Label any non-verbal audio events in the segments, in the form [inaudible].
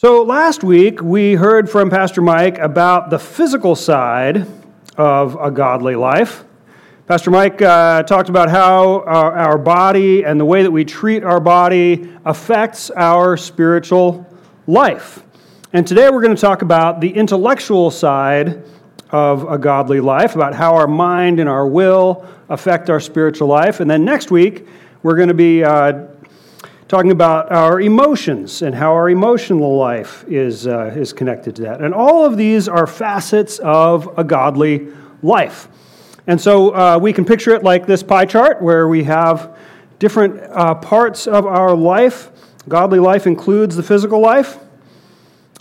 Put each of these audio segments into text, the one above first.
So, last week we heard from Pastor Mike about the physical side of a godly life. Pastor Mike uh, talked about how our, our, body and the way that we treat our body affects our spiritual life. And today we're going to talk about the intellectual side of a godly life, about how our mind and our will affect our spiritual life. And then next week we're going to be uh, talking about our emotions and how our emotional life is, uh, is connected to that. And all of these are facets of a godly life. And so uh, we can picture it like this pie chart where we have different uh, parts of our life. Godly life includes the physical life.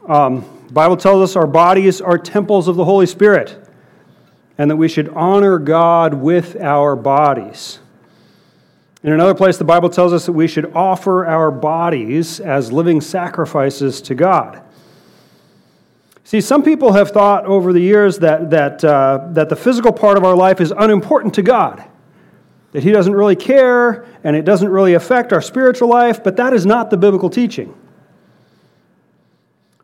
Um, Bible tells us our bodies are temples of the Holy Spirit and that we should honor God with our bodies. In another place, the Bible tells us that we should offer our bodies as living sacrifices to God. See, some people have thought over the years that, that, uh, that the physical part of our life is unimportant to God, that He doesn't really care and it doesn't really affect our spiritual life, but that is not the biblical teaching.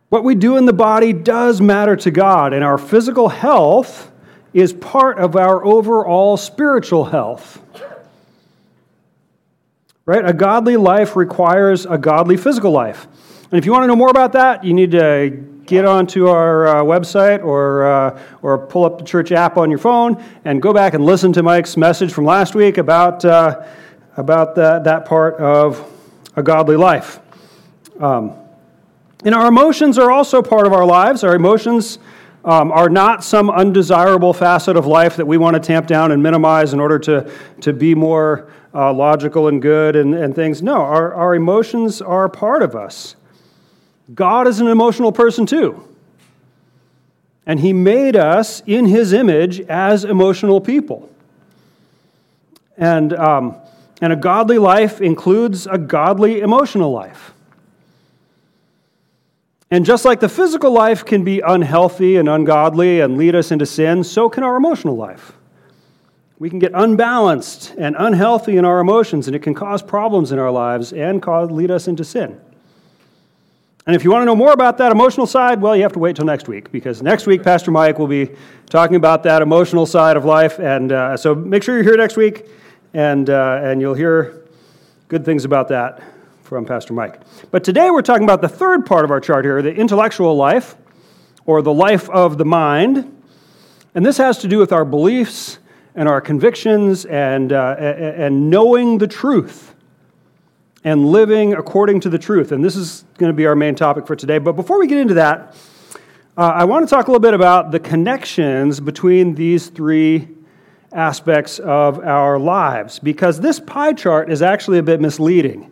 What we do in the body does matter to God, and our physical health is part of our overall spiritual health. Right? A godly life requires a godly physical life. And if you want to know more about that, you need to get onto our uh, website or, uh, or pull up the church app on your phone and go back and listen to Mike's message from last week about, uh, about that, that part of a godly life. Um, and our emotions are also part of our lives. Our emotions um, are not some undesirable facet of life that we want to tamp down and minimize in order to, to be more uh, logical and good and, and things. No, our, our emotions are part of us. God is an emotional person too. And He made us in His image as emotional people. And, um, and a godly life includes a godly emotional life. And just like the physical life can be unhealthy and ungodly and lead us into sin, so can our emotional life. We can get unbalanced and unhealthy in our emotions, and it can cause problems in our lives and cause, lead us into sin. And if you want to know more about that emotional side, well, you have to wait till next week because next week Pastor Mike will be talking about that emotional side of life. And uh, so make sure you're here next week, and uh, and you'll hear good things about that from Pastor Mike. But today we're talking about the third part of our chart here, the intellectual life, or the life of the mind, and this has to do with our beliefs and our convictions and, uh, and knowing the truth and living according to the truth. And this is going to be our main topic for today. But before we get into that, uh, I want to talk a little bit about the connections between these three aspects of our lives because this pie chart is actually a bit misleading.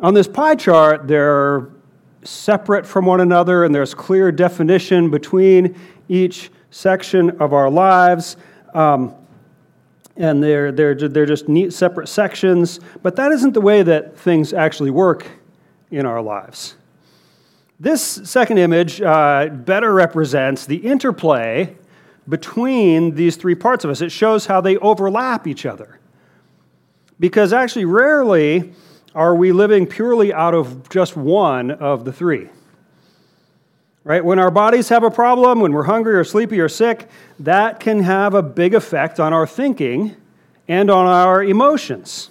On this pie chart, they're separate from one another and there's clear definition between each section of our lives. Um, and they're, they're, they're just neat separate sections, but that isn't the way that things actually work in our lives. This second image uh, better represents the interplay between these three parts of us. It shows how they overlap each other. Because actually, rarely are we living purely out of just one of the three. Right? When our bodies have a problem, when we're hungry or sleepy or sick, that can have a big effect on our thinking and on our emotions.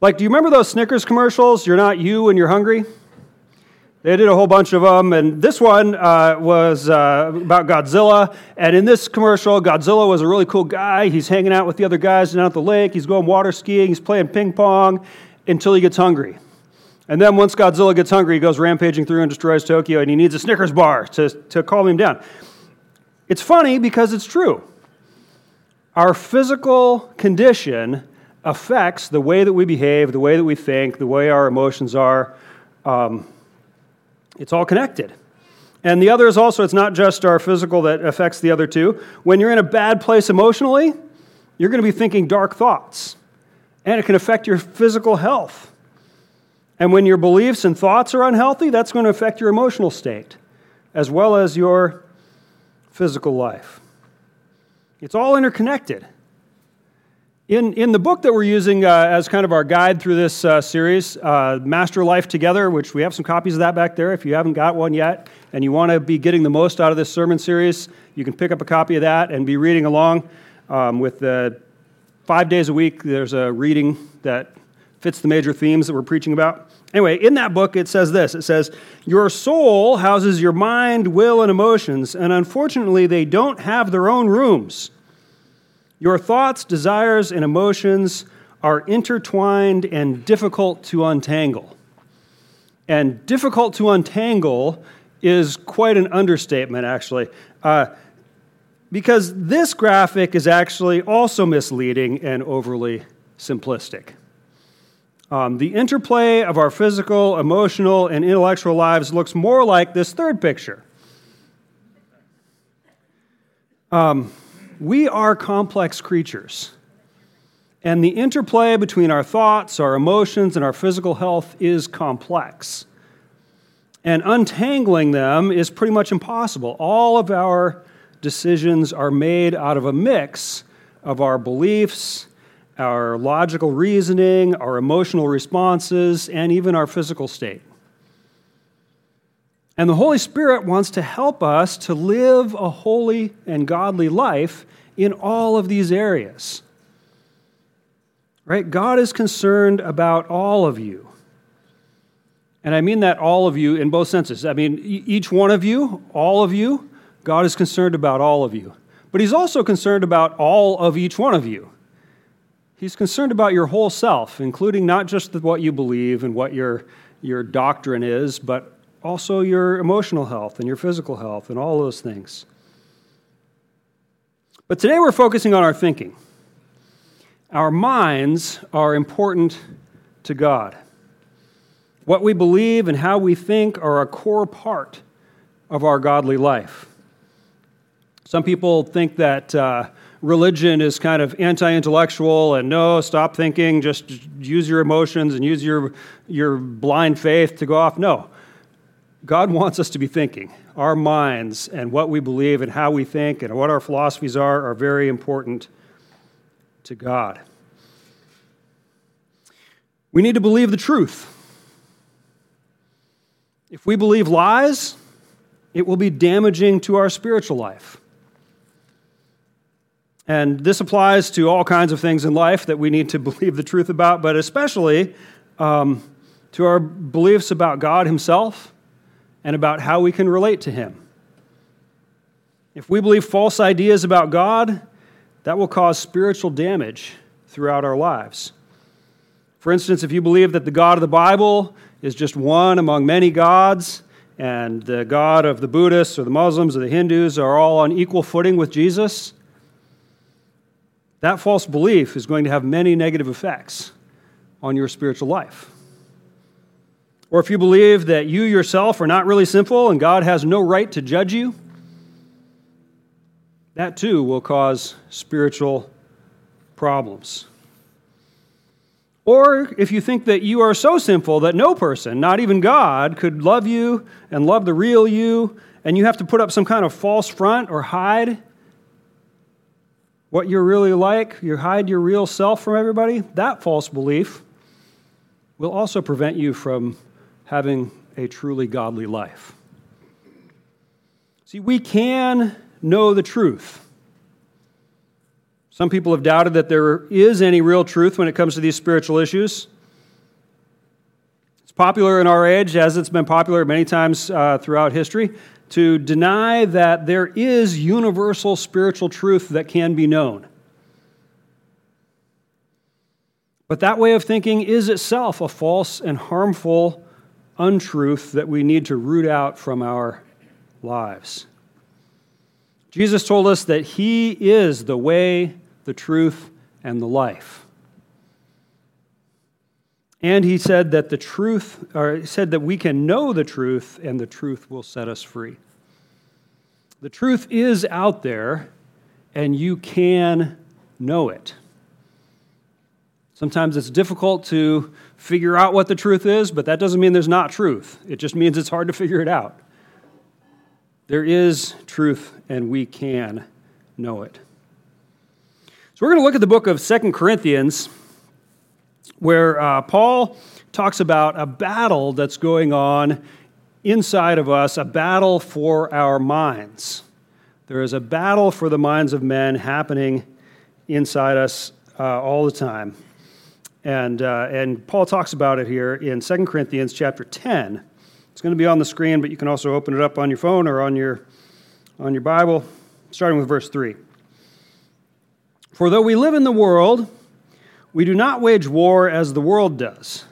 Like, do you remember those Snickers commercials? You're not you when you're hungry? They did a whole bunch of them, and this one uh, was uh, about Godzilla. And in this commercial, Godzilla was a really cool guy. He's hanging out with the other guys down at the lake. He's going water skiing. He's playing ping pong until he gets hungry. And then once Godzilla gets hungry, he goes rampaging through and destroys Tokyo, and he needs a Snickers bar to, to calm him down. It's funny because it's true. Our physical condition affects the way that we behave, the way that we think, the way our emotions are. Um, it's all connected. And the other is also, it's not just our physical that affects the other two. When you're in a bad place emotionally, you're going to be thinking dark thoughts, and it can affect your physical health. And when your beliefs and thoughts are unhealthy, that's going to affect your emotional state as well as your physical life. It's all interconnected. In, in the book that we're using uh, as kind of our guide through this uh, series, uh, Master Life Together, which we have some copies of that back there if you haven't got one yet and you want to be getting the most out of this sermon series, you can pick up a copy of that and be reading along um, with the five days a week. There's a reading that fits the major themes that we're preaching about. Anyway, in that book, it says this it says, Your soul houses your mind, will, and emotions, and unfortunately, they don't have their own rooms. Your thoughts, desires, and emotions are intertwined and difficult to untangle. And difficult to untangle is quite an understatement, actually, uh, because this graphic is actually also misleading and overly simplistic. Um, the interplay of our physical, emotional, and intellectual lives looks more like this third picture. Um, we are complex creatures. And the interplay between our thoughts, our emotions, and our physical health is complex. And untangling them is pretty much impossible. All of our decisions are made out of a mix of our beliefs, our logical reasoning, our emotional responses, and even our physical state. And the Holy Spirit wants to help us to live a holy and godly life in all of these areas. Right? God is concerned about all of you. And I mean that all of you in both senses. I mean, each one of you, all of you, God is concerned about all of you. But He's also concerned about all of each one of you. He's concerned about your whole self, including not just what you believe and what your, your doctrine is, but also your emotional health and your physical health and all those things. But today we're focusing on our thinking. Our minds are important to God. What we believe and how we think are a core part of our godly life. Some people think that uh, religion is kind of anti intellectual and no, stop thinking, just use your emotions and use your, your blind faith to go off. No. God wants us to be thinking. Our minds and what we believe and how we think and what our philosophies are are very important to God. We need to believe the truth. If we believe lies, it will be damaging to our spiritual life. And this applies to all kinds of things in life that we need to [laughs] believe the truth about, but especially um, to our beliefs about God Himself and about how we can relate to Him. If we believe false ideas about God, that will cause spiritual damage throughout our lives. For instance, if you believe that the God of the Bible is just one among many gods, and the God of the Buddhists or the Muslims or the Hindus are all on equal footing with Jesus, that false belief is going to have many negative effects on your spiritual life. Or if you believe that you yourself are not really sinful and God has no right to judge you, that too will cause spiritual problems. Or if you think that you are so sinful that no person, not even God, could love you and love the real you, and you have to put up some kind of false front or hide what you're really like, you hide your real self from everybody, that false belief will also prevent you from having a truly godly life. See, we can know the truth. Some people have doubted that there is any real truth when it comes to these spiritual issues. It's popular in our age, as it's been popular many times uh, throughout history, to deny that there is universal spiritual truth that can be known. But that way of thinking is itself a false and harmful untruth that we need to root out from our lives. Jesus told us that He is the way, the truth, and the life. And he said that the truth, or said that we can know the truth and the truth will set us free. The truth is out there and you can know it. Sometimes it's difficult to figure out what the truth is, but that doesn't mean there's not truth. It just means it's hard to [laughs] figure it out. There is truth, and we can know it. So we're going to look at the book of Second Corinthians, where uh, Paul talks about a battle that's going on inside of us, a battle for our minds. There is a battle for the minds of men happening inside us uh, all the time. And, uh, and Paul talks about it here in 2 Corinthians chapter 10. It's going to be on the screen, but you can also open it up on your phone or on your, on your Bible, starting with verse 3. For though we live in the world, we do not wage war as the world does.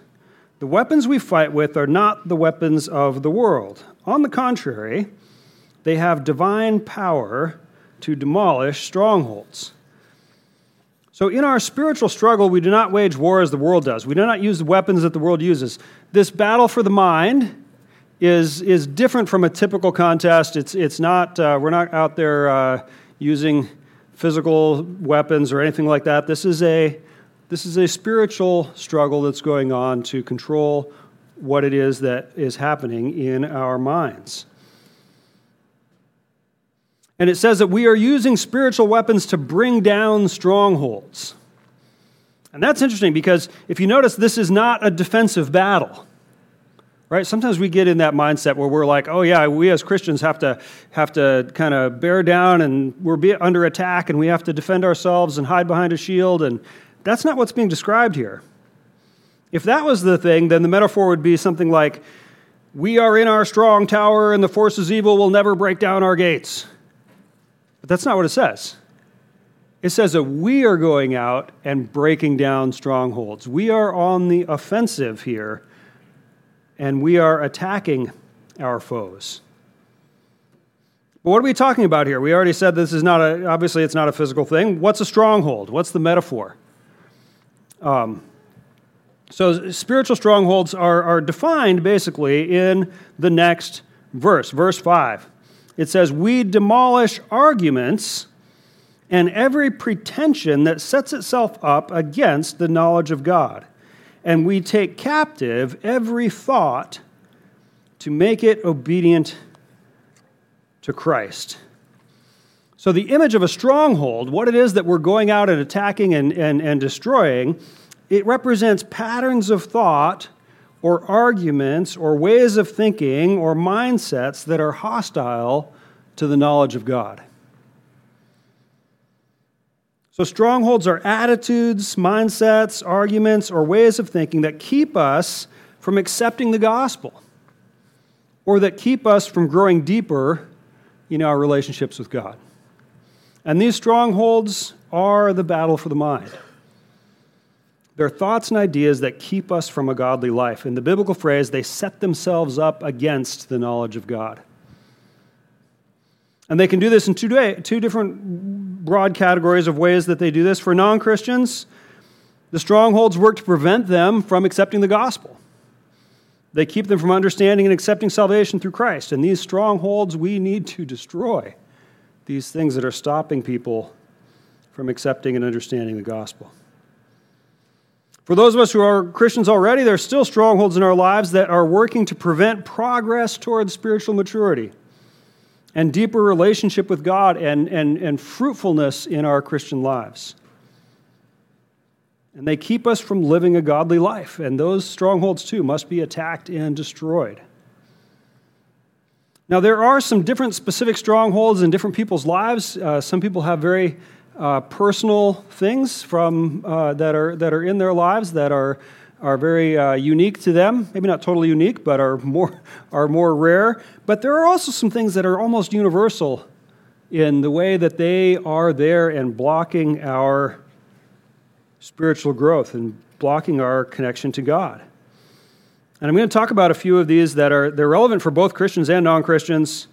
The weapons we fight with are not the weapons of the world. On the contrary, they have divine power to demolish strongholds. So, in our spiritual struggle, we do not wage war as the world does. We do not use the weapons that the world uses. This battle for the mind is, is different from a typical contest. It's, it's not, uh, we're not out there uh, using physical weapons or anything like that. This is a this is a spiritual struggle that's going on to control what it is that is happening in our minds. And it says that we are using spiritual weapons to bring down strongholds. And that's interesting because if you notice, this is not a defensive battle right sometimes we get in that mindset where we're like oh yeah we as christians have to have to kind of bear down and we're under attack and we have to defend ourselves and hide behind a shield and that's not what's being described here if that was the thing then the metaphor would be something like we are in our strong tower and the forces evil will never break down our gates but that's not what it says it says that we are going out and breaking down strongholds we are on the offensive here and we are attacking our foes. But what are we talking about here? We already said this is not a, obviously, it's not a physical thing. What's a stronghold? What's the metaphor? Um, so, spiritual strongholds are, are defined basically in the next verse, verse 5. It says, We demolish arguments and every pretension that sets itself up against the knowledge of God and we take captive every thought to make it obedient to Christ. So, the image of a stronghold, what it is that we're going out and attacking and, and, and destroying, it represents patterns of thought or arguments or ways of thinking or mindsets that are hostile to the knowledge of God. So, strongholds are attitudes, mindsets, arguments, or ways of thinking that keep us from accepting the gospel or that keep us from growing deeper in our relationships with God. And these strongholds are the battle for the mind. They're thoughts and ideas that keep us from a godly life. In the biblical phrase, they set themselves up against the knowledge of God. And they can do this in two, day, two different broad categories of ways that they do this. For non Christians, the strongholds work to prevent them from accepting the gospel. They keep them from understanding and accepting salvation through Christ. And these strongholds we need to destroy. These things that are stopping people from accepting and understanding the gospel. For those of us who are Christians already, there are still strongholds in our lives that are working to prevent progress towards spiritual maturity and deeper relationship with God and, and, and fruitfulness in our Christian lives. And they keep us from living a godly life. And those strongholds, too, must be attacked and destroyed. Now, there are some different specific strongholds in different people's lives. Uh, some people have very uh, personal things from, uh, that, are, that are in their lives that are are very uh, unique to them, maybe not totally unique, but are more, [laughs] are more rare. But there are also some things that are almost universal in the way that they are there and blocking our spiritual growth and blocking our connection to God. And I'm going to talk about a few of these that are they're relevant for both Christians and non-Christians.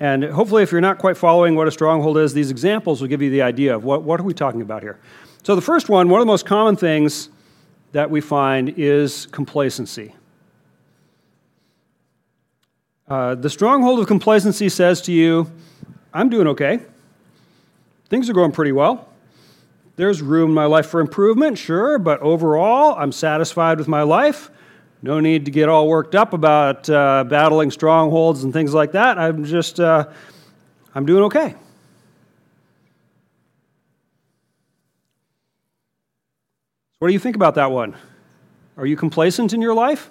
And hopefully, if you're not quite following what a stronghold is, these examples will give you the idea of what, what are we talking about here. So the first one, one of the most common things that we find is complacency. Uh, the stronghold of complacency says to you, I'm doing okay. Things are going pretty well. There's room in my life for improvement, sure, but overall, I'm satisfied with my life. No need to get all worked up about uh, battling strongholds and things like that. I'm just, uh, I'm doing okay. What do you think about that one? Are you complacent in your life?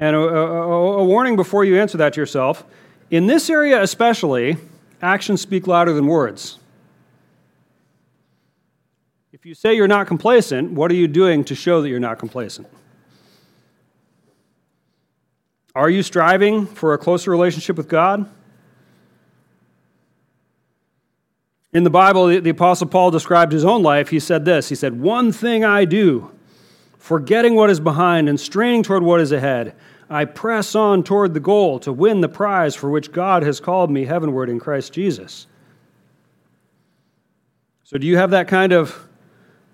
And a, a, a, warning before you answer that to yourself in this area, especially, actions speak louder than words. You say you're not complacent, what are you doing to show that you're not complacent? Are you striving for a closer relationship with God? In the Bible, the Apostle Paul described his own life. He said this He said, One thing I do, forgetting what is behind and straining toward what is ahead. I press on toward the goal to win the prize for which God has called me heavenward in Christ Jesus. So, do you have that kind of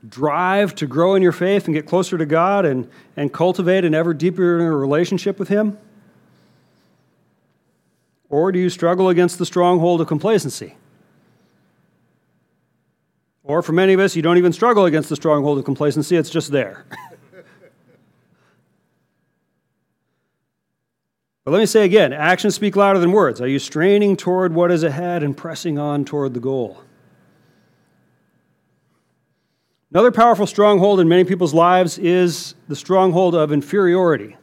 drive to grow in your faith and get closer to God and, and cultivate an ever deeper relationship with Him? Or do you struggle against the stronghold of complacency? Or for many of us, you don't even struggle against the stronghold of complacency, it's just there. [laughs] But let me say again actions speak louder than words. Are you straining toward what is ahead and pressing on toward the goal? Another powerful stronghold in many people's lives is the stronghold of inferiority.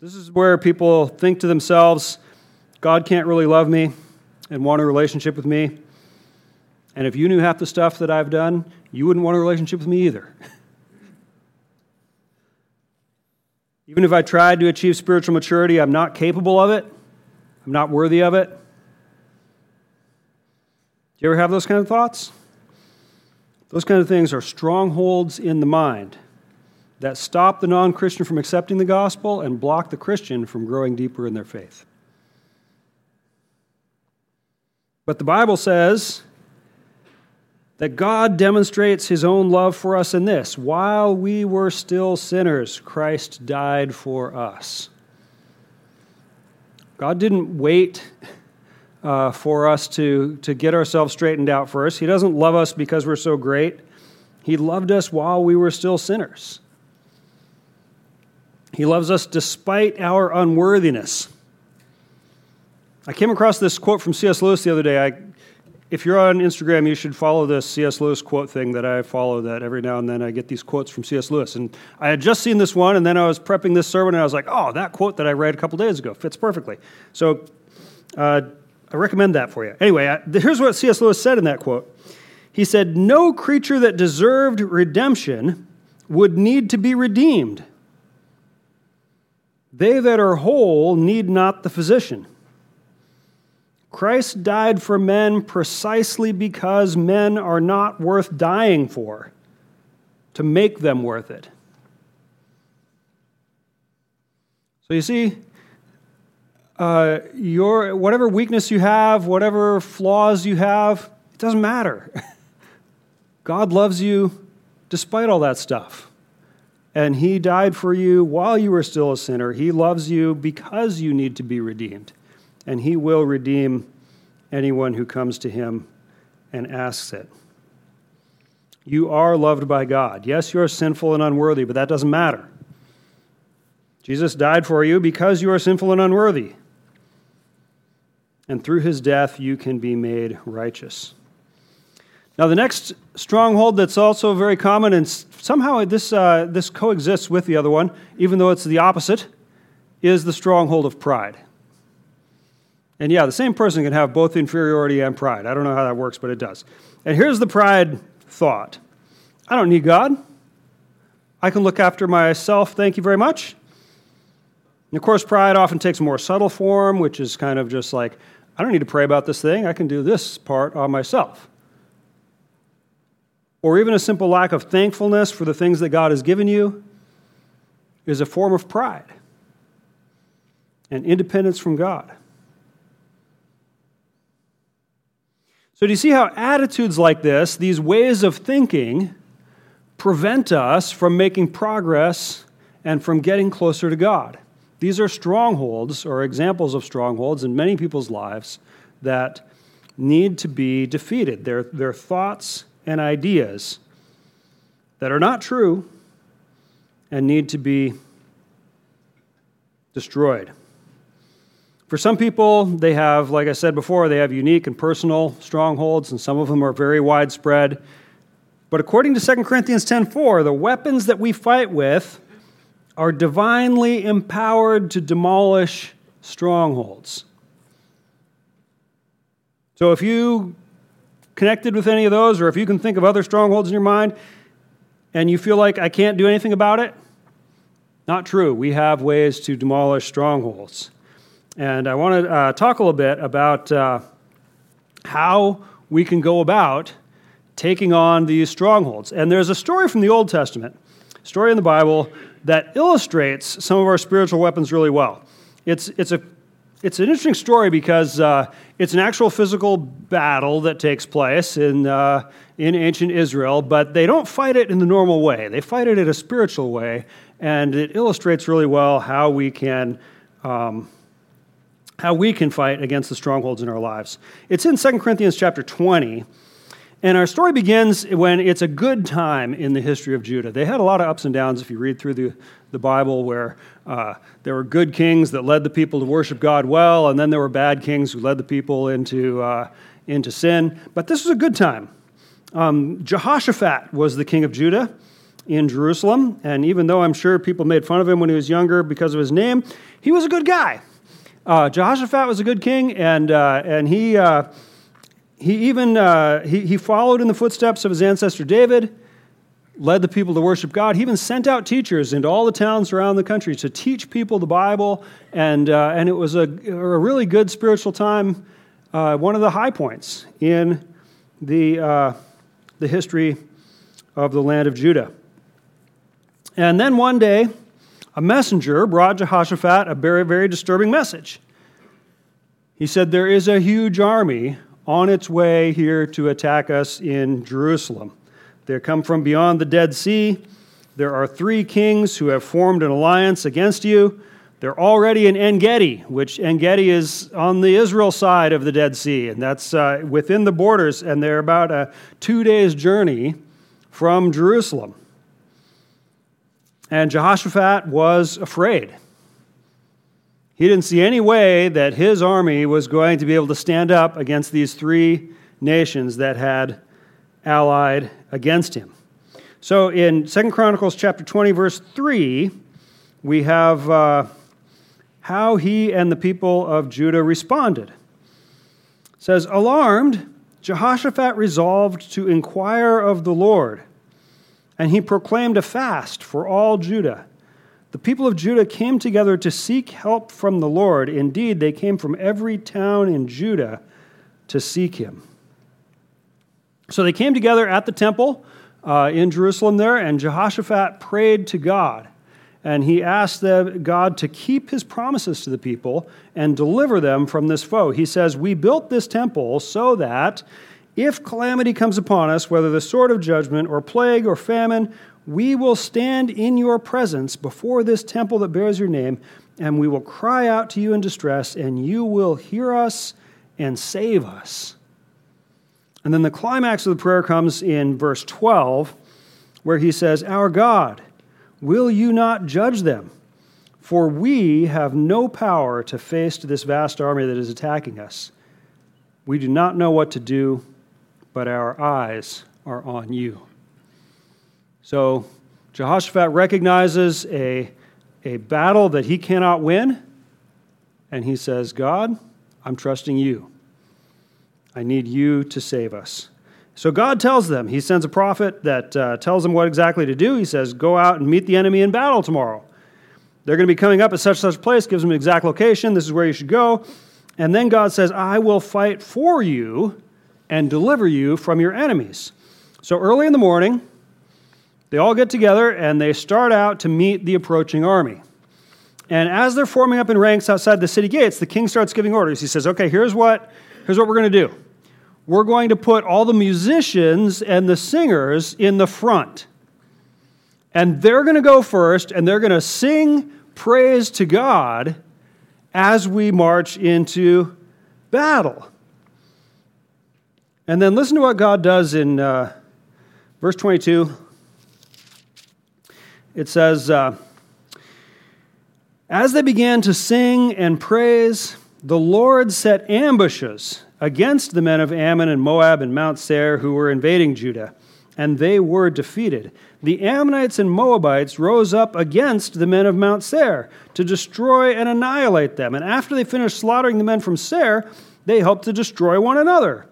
This is where people think to themselves, God can't really love me and want a relationship with me. And if you knew half the stuff that I've done, you wouldn't want a relationship with me either. [laughs] Even if I tried to achieve spiritual maturity, I'm not capable of it. I'm not worthy of it. Do you ever have those kind of thoughts? Those kind of things are strongholds in the mind that stop the non Christian from accepting the gospel and block the Christian from growing deeper in their faith. But the Bible says that God demonstrates his own love for us in this while we were still sinners, Christ died for us. God didn't wait uh, for us to, to get ourselves straightened out first. He doesn't love us because we're so great. He loved us while we were still sinners. He loves us despite our unworthiness. I came across this quote from C.S. Lewis the other day. I if you're on Instagram, you should follow this C.S. Lewis quote thing that I follow. That every now and then I get these quotes from C.S. Lewis, and I had just seen this one, and then I was prepping this sermon, and I was like, "Oh, that quote that I read a couple days ago fits perfectly." So uh, I recommend that for you. Anyway, I, here's what C.S. Lewis said in that quote. He said, "No creature that deserved redemption would need to be redeemed. They that are whole need not the physician." Christ died for men precisely because men are not worth dying for, to make them worth it. So you see, uh, your, whatever weakness you have, whatever flaws you have, it doesn't matter. [laughs] God loves you despite all that stuff. And He died for you while you were still a sinner. He loves you because you need to be redeemed and he will redeem anyone who comes to him and asks it. You are loved by God. Yes, you're sinful and unworthy, but that doesn't matter. Jesus died for you because you are sinful and unworthy. And through his death, you can be made righteous. Now, the next stronghold that's also very common, and somehow this, uh, this coexists with the other one, even though it's the opposite, is the stronghold of pride. And yeah, the same person can have both inferiority and pride. I don't know how that works, but it does. And here's the pride thought I don't need God. I can look after myself, thank you very much. And of course, pride often takes a more subtle form, which is kind of just like, I don't need to pray about this thing, I can do this part on myself. Or even a simple lack of thankfulness for the things that God has given you is a form of pride and independence from God. So, do you see how attitudes like this, these ways of thinking, prevent us from making progress and from getting closer to God? These are strongholds or examples of strongholds in many people's lives that need to be defeated. They're, they're thoughts and ideas that are not true and need to be destroyed. For some people, they have, like I said before, they have unique and personal strongholds, and some of them are very widespread. But according to 2 Corinthians 10:4, the weapons that we fight with are divinely empowered to demolish strongholds. So if you connected with any of those, or if you can think of other strongholds in your mind and you feel like I can't do anything about it, not true. We have ways to demolish strongholds. And I want to uh, talk a little bit about uh, how we can go about taking on these strongholds. And there's a story from the Old Testament, story in the Bible, that illustrates some of our spiritual weapons really well. It's, it's, a, it's an interesting story because uh, it's an actual physical battle that takes place in, uh, in ancient Israel, but they don't fight it in the normal way. They fight it in a spiritual way, and it illustrates really well how we can. Um, how we can fight against the strongholds in our lives. It's in 2 Corinthians chapter 20, and our story begins when it's a good time in the history of Judah. They had a lot of ups and downs if you read through the, the Bible, where uh, there were good kings that led the people to worship God well, and then there were bad kings who led the people into, uh, into sin. But this was a good time. Um, Jehoshaphat was the king of Judah in Jerusalem, and even though I'm sure people made fun of him when he was younger because of his name, he was a good guy. Uh, Jehoshaphat was a good king, and, uh, and he uh, he even uh, he, he followed in the footsteps of his ancestor David, led the people to worship God. He even sent out teachers into all the towns around the country to teach people the Bible, and, uh, and it was a, a really good spiritual time, uh, one of the high points in the, uh, the history of the land of Judah. And then one day, a messenger brought Jehoshaphat a very, very disturbing message. He said, There is a huge army on its way here to attack us in Jerusalem. They come from beyond the Dead Sea. There are three kings who have formed an alliance against you. They're already in En Gedi, which En Gedi is on the Israel side of the Dead Sea, and that's uh, within the borders, and they're about a two days' journey from Jerusalem. And Jehoshaphat was afraid. He didn't see any way that his army was going to be able to stand up against these three nations that had allied against him. So in 2 Chronicles chapter 20, verse 3, we have uh, how he and the people of Judah responded. It says, Alarmed, Jehoshaphat resolved to inquire of the Lord, and he proclaimed a fast for all Judah the people of Judah came together to seek help from the Lord. Indeed, they came from every town in Judah to seek him. So they came together at the temple uh, in Jerusalem there, and Jehoshaphat prayed to God. And he asked God to keep his promises to the people and deliver them from this foe. He says, We built this temple so that if calamity comes upon us, whether the sword of judgment or plague or famine we will stand in your presence before this temple that bears your name, and we will cry out to you in distress, and you will hear us and save us. And then the climax of the prayer comes in verse 12, where he says, Our God, will you not judge them? For we have no power to face this vast army that is attacking us. We do not know what to do, but our eyes are on you. So Jehoshaphat recognizes a, a battle that he cannot win, and he says, God, I'm trusting you. I need you to save us. So God tells them, He sends a prophet that uh, tells them what exactly to do. He says, Go out and meet the enemy in battle tomorrow. They're going to be coming up at such such place, gives them exact location. This is where you should go. And then God says, I will fight for you and deliver you from your enemies. So early in the morning, they all get together and they start out to meet the approaching army. And as they're forming up in ranks outside the city gates, the king starts giving orders. He says, Okay, here's what, here's what we're going to do. We're going to put all the musicians and the singers in the front. And they're going to go first and they're going to sing praise to God as we march into battle. And then listen to what God does in uh, verse 22 it says, uh, As they began to sing and praise, the Lord set ambushes against the men of Ammon and Moab and Mount Seir who were invading Judah. and they were defeated. The Ammonites and Moabites rose up against the men of Mount Seir to destroy and annihilate them. And after they finished slaughtering the men from Seir, they helped to destroy one another.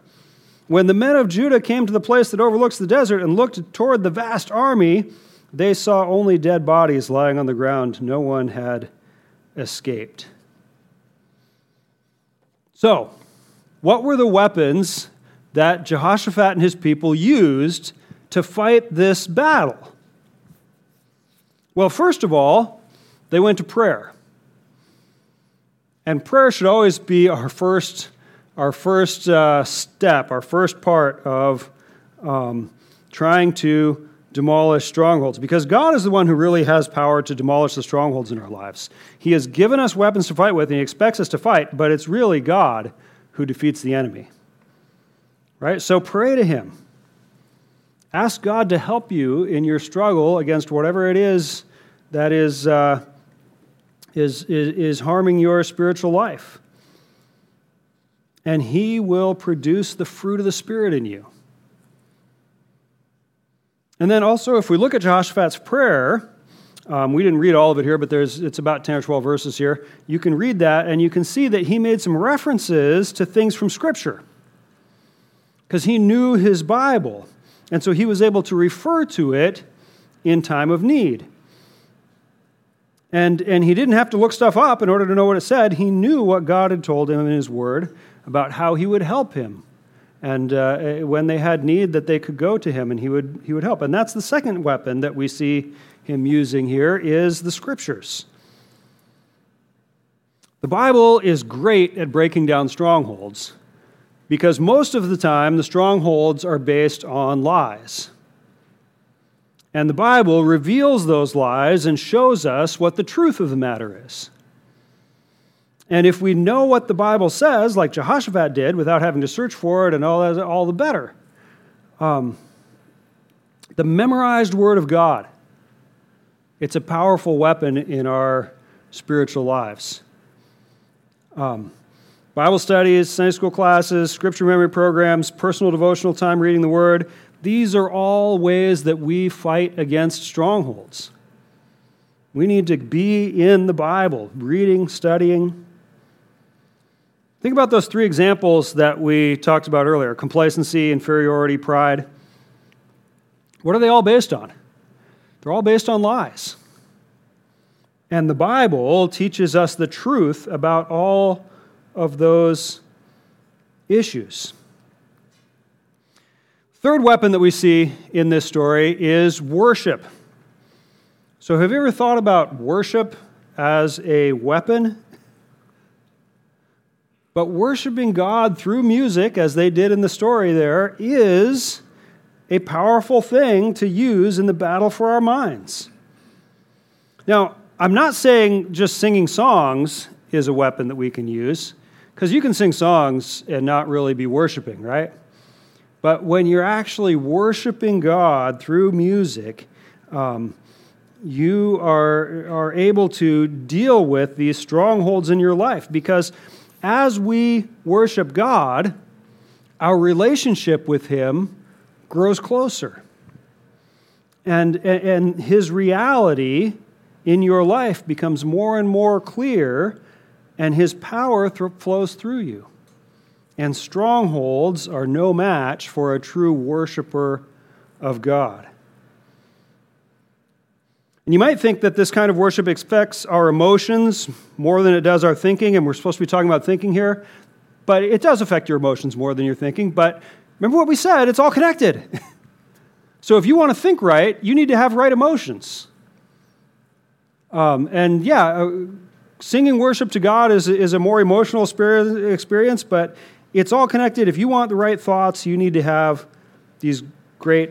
When the men of Judah came to the place that overlooks the desert and looked toward the vast army, they saw only dead bodies lying on the ground. No one had escaped. So, what were the weapons that Jehoshaphat and his people used to fight this battle? Well, first of all, they went to prayer. And prayer should always be our first, our first uh, step, our first part of um, trying to demolish strongholds because God is the one who really has power to demolish the strongholds in our lives. He has given us weapons to fight with and He expects us to fight, but it's really God who defeats the enemy. Right? So pray to Him. Ask God to help you in your struggle against whatever it is that is, uh, is, is, is harming your spiritual life. And He will produce the fruit of the Spirit in you. And then also, if we look at Jehoshaphat's prayer, um, we didn't read all of it here, but there's, it's about 10 or 12 verses here. You can read that, and you can see that he made some references to things from Scripture because he knew his Bible. And so he was able to refer to it in time of need. And, and he didn't have to look stuff up in order to know what it said. He knew what God had told him in his word about how he would help him and uh, when they had need that they could go to him and he would, he would help. And that's the second weapon that we see him using here is the scriptures. The bible is great at breaking down strongholds because most of the time the strongholds are based on lies. And the bible reveals those lies and shows us what the truth of the matter is and if we know what the Bible says, like Jehoshaphat did, without having to search for it and all that, all the better. Um, the memorized Word of God, it's a powerful weapon in our spiritual lives. Um, Bible studies, Sunday school classes, scripture memory programs, personal devotional time reading the Word, these are all ways that we fight against strongholds. We need to be in the Bible, reading, studying, Think about those three examples that we talked about earlier complacency, inferiority, pride. What are they all based on? They're all based on lies. And the Bible teaches us the truth about all of those issues. Third weapon that we see in this story is worship. So, have you ever thought about worship as a weapon but worshiping God through music, as they did in the story there, is a powerful thing to use in the battle for our minds. Now, I'm not saying just singing songs is a weapon that we can use, because you can sing songs and not really be worshiping, right? But when you're actually worshiping God through music, um, you are, are able to deal with these strongholds in your life because as we worship God, our relationship with Him grows closer. And, and His reality in your life becomes more and more clear, and His power th- flows through you. And strongholds are no match for a true worshiper of God. And you might think that this kind of worship affects our emotions more than it does our thinking, and we're supposed to be talking about thinking here, but it does affect your emotions more than your thinking. But remember what we said it's all connected. [laughs] so if you want to think right, you need to have right emotions. Um, and yeah, uh, singing worship to God is, is a more emotional experience, but it's all connected. If you want the right thoughts, you need to have these great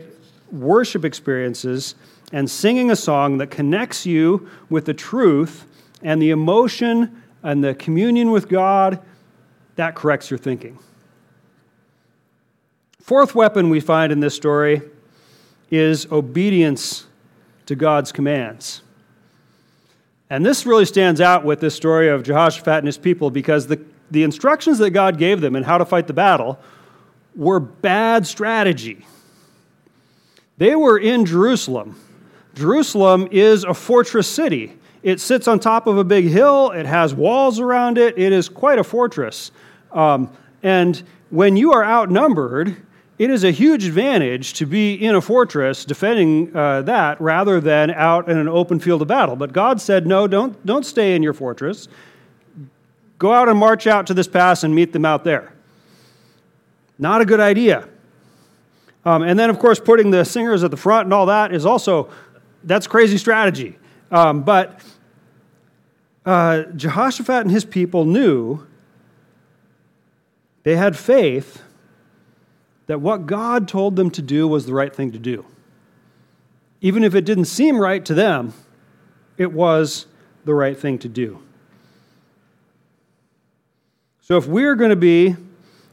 worship experiences and singing a song that connects you with the truth and the emotion and the communion with God, that corrects your thinking. Fourth weapon we find in this story is obedience to God's commands. And this really stands out with this story of Jehoshaphat and his people because the, the instructions that God gave them and how to fight the battle were bad strategy. They were in Jerusalem. Jerusalem is a fortress city. It sits on top of a big hill, it has walls around it, it is quite a fortress. Um, and when you are outnumbered, it is a huge advantage to be in a fortress defending uh, that rather than out in an open field of battle. But God said, no, don't, don't stay in your fortress. Go out and march out to this pass and meet them out there. Not a good idea. Um, and then, of course, putting the singers at the front and all that is also, that's crazy strategy. Um, but uh, Jehoshaphat and his people knew, they had faith that what God told them to do was the right thing to do. Even if it didn't seem right to them, it was the right thing to do. So if we're going to be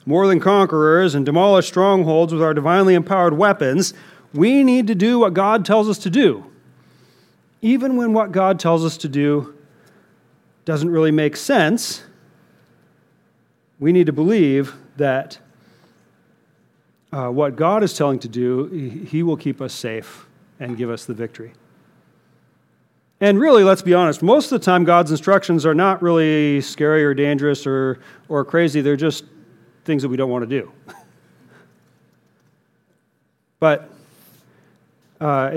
more than conquerors and demolish strongholds with our divinely empowered weapons, we need to do what God tells us to do. Even when what God tells us to do doesn't really make sense, we need to believe that uh, what God is telling to do, He will keep us safe and give us the victory. And really, let's be honest, most of the time God's instructions are not really scary or dangerous or, or crazy. They're just things that we don't want to do. [laughs] but uh,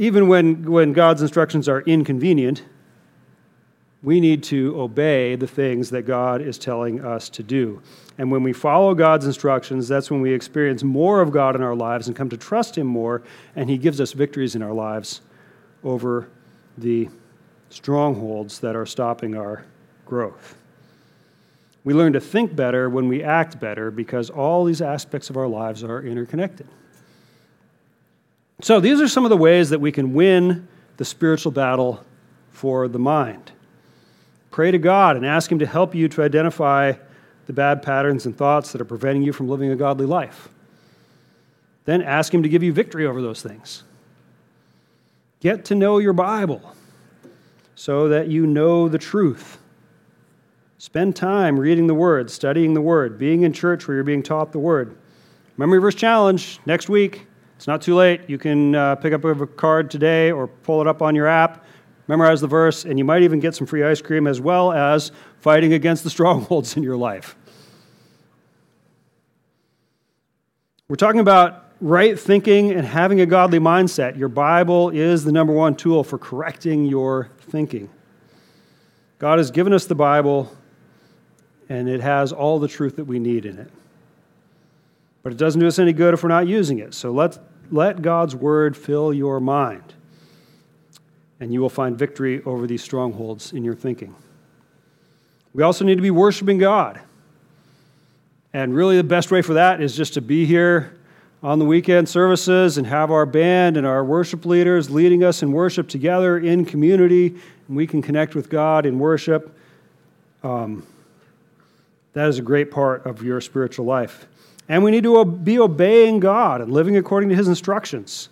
even when, when God's instructions are inconvenient, we need to obey the things that God is telling us to do. And when we follow God's instructions, that's when we experience more of God in our lives and come to trust Him more, and He gives us victories in our lives over the strongholds that are stopping our growth. We learn to think better when we act better because all these aspects of our lives are interconnected. So, these are some of the ways that we can win the spiritual battle for the mind. Pray to God and ask Him to help you to identify the bad patterns and thoughts that are preventing you from living a godly life. Then ask Him to give you victory over those things. Get to know your Bible so that you know the truth Spend time reading the Word, studying the Word, being in church where you're being taught the Word. Memory verse challenge next week. It's not too late. You can uh, pick up a card today or pull it up on your app, memorize the verse, and you might even get some free ice cream as well as fighting against the [laughs] strongholds in your life. We're talking about right thinking and having a godly mindset. Your Bible is the number one tool for correcting your thinking. God has given us the Bible and it has all the truth that we need in it. But it doesn't do us any good if we're not using it. So let, let God's word fill your mind, and you will find victory over these strongholds in your thinking. We also need to be worshiping God. And really, the best way for that is just to be here on the weekend services and have our band and our worship leaders leading us in worship together in community, and we can connect with God in worship. Um, that is a great part of your spiritual life. And we need to be obeying God and living according to His instructions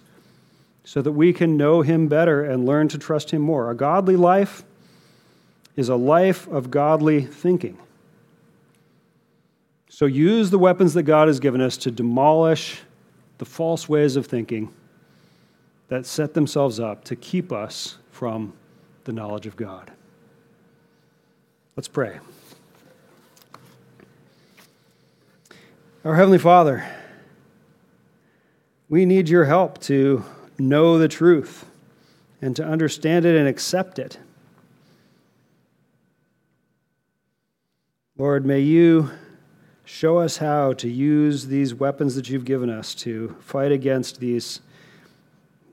so that we can know Him better and learn to trust Him more. A godly life is a life of godly thinking. So use the weapons that God has given us to demolish the false ways of thinking that set themselves up to keep us from the knowledge of God. Let's pray. Our Heavenly Father, we need your help to know the truth and to understand it and accept it. Lord, may you show us how to use these weapons that you've given us to fight against these,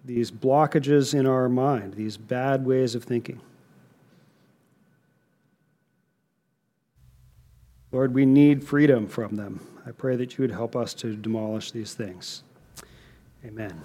these blockages in our mind, these bad ways of thinking. Lord, we need freedom from them. I pray that you would help us to demolish these things. Amen.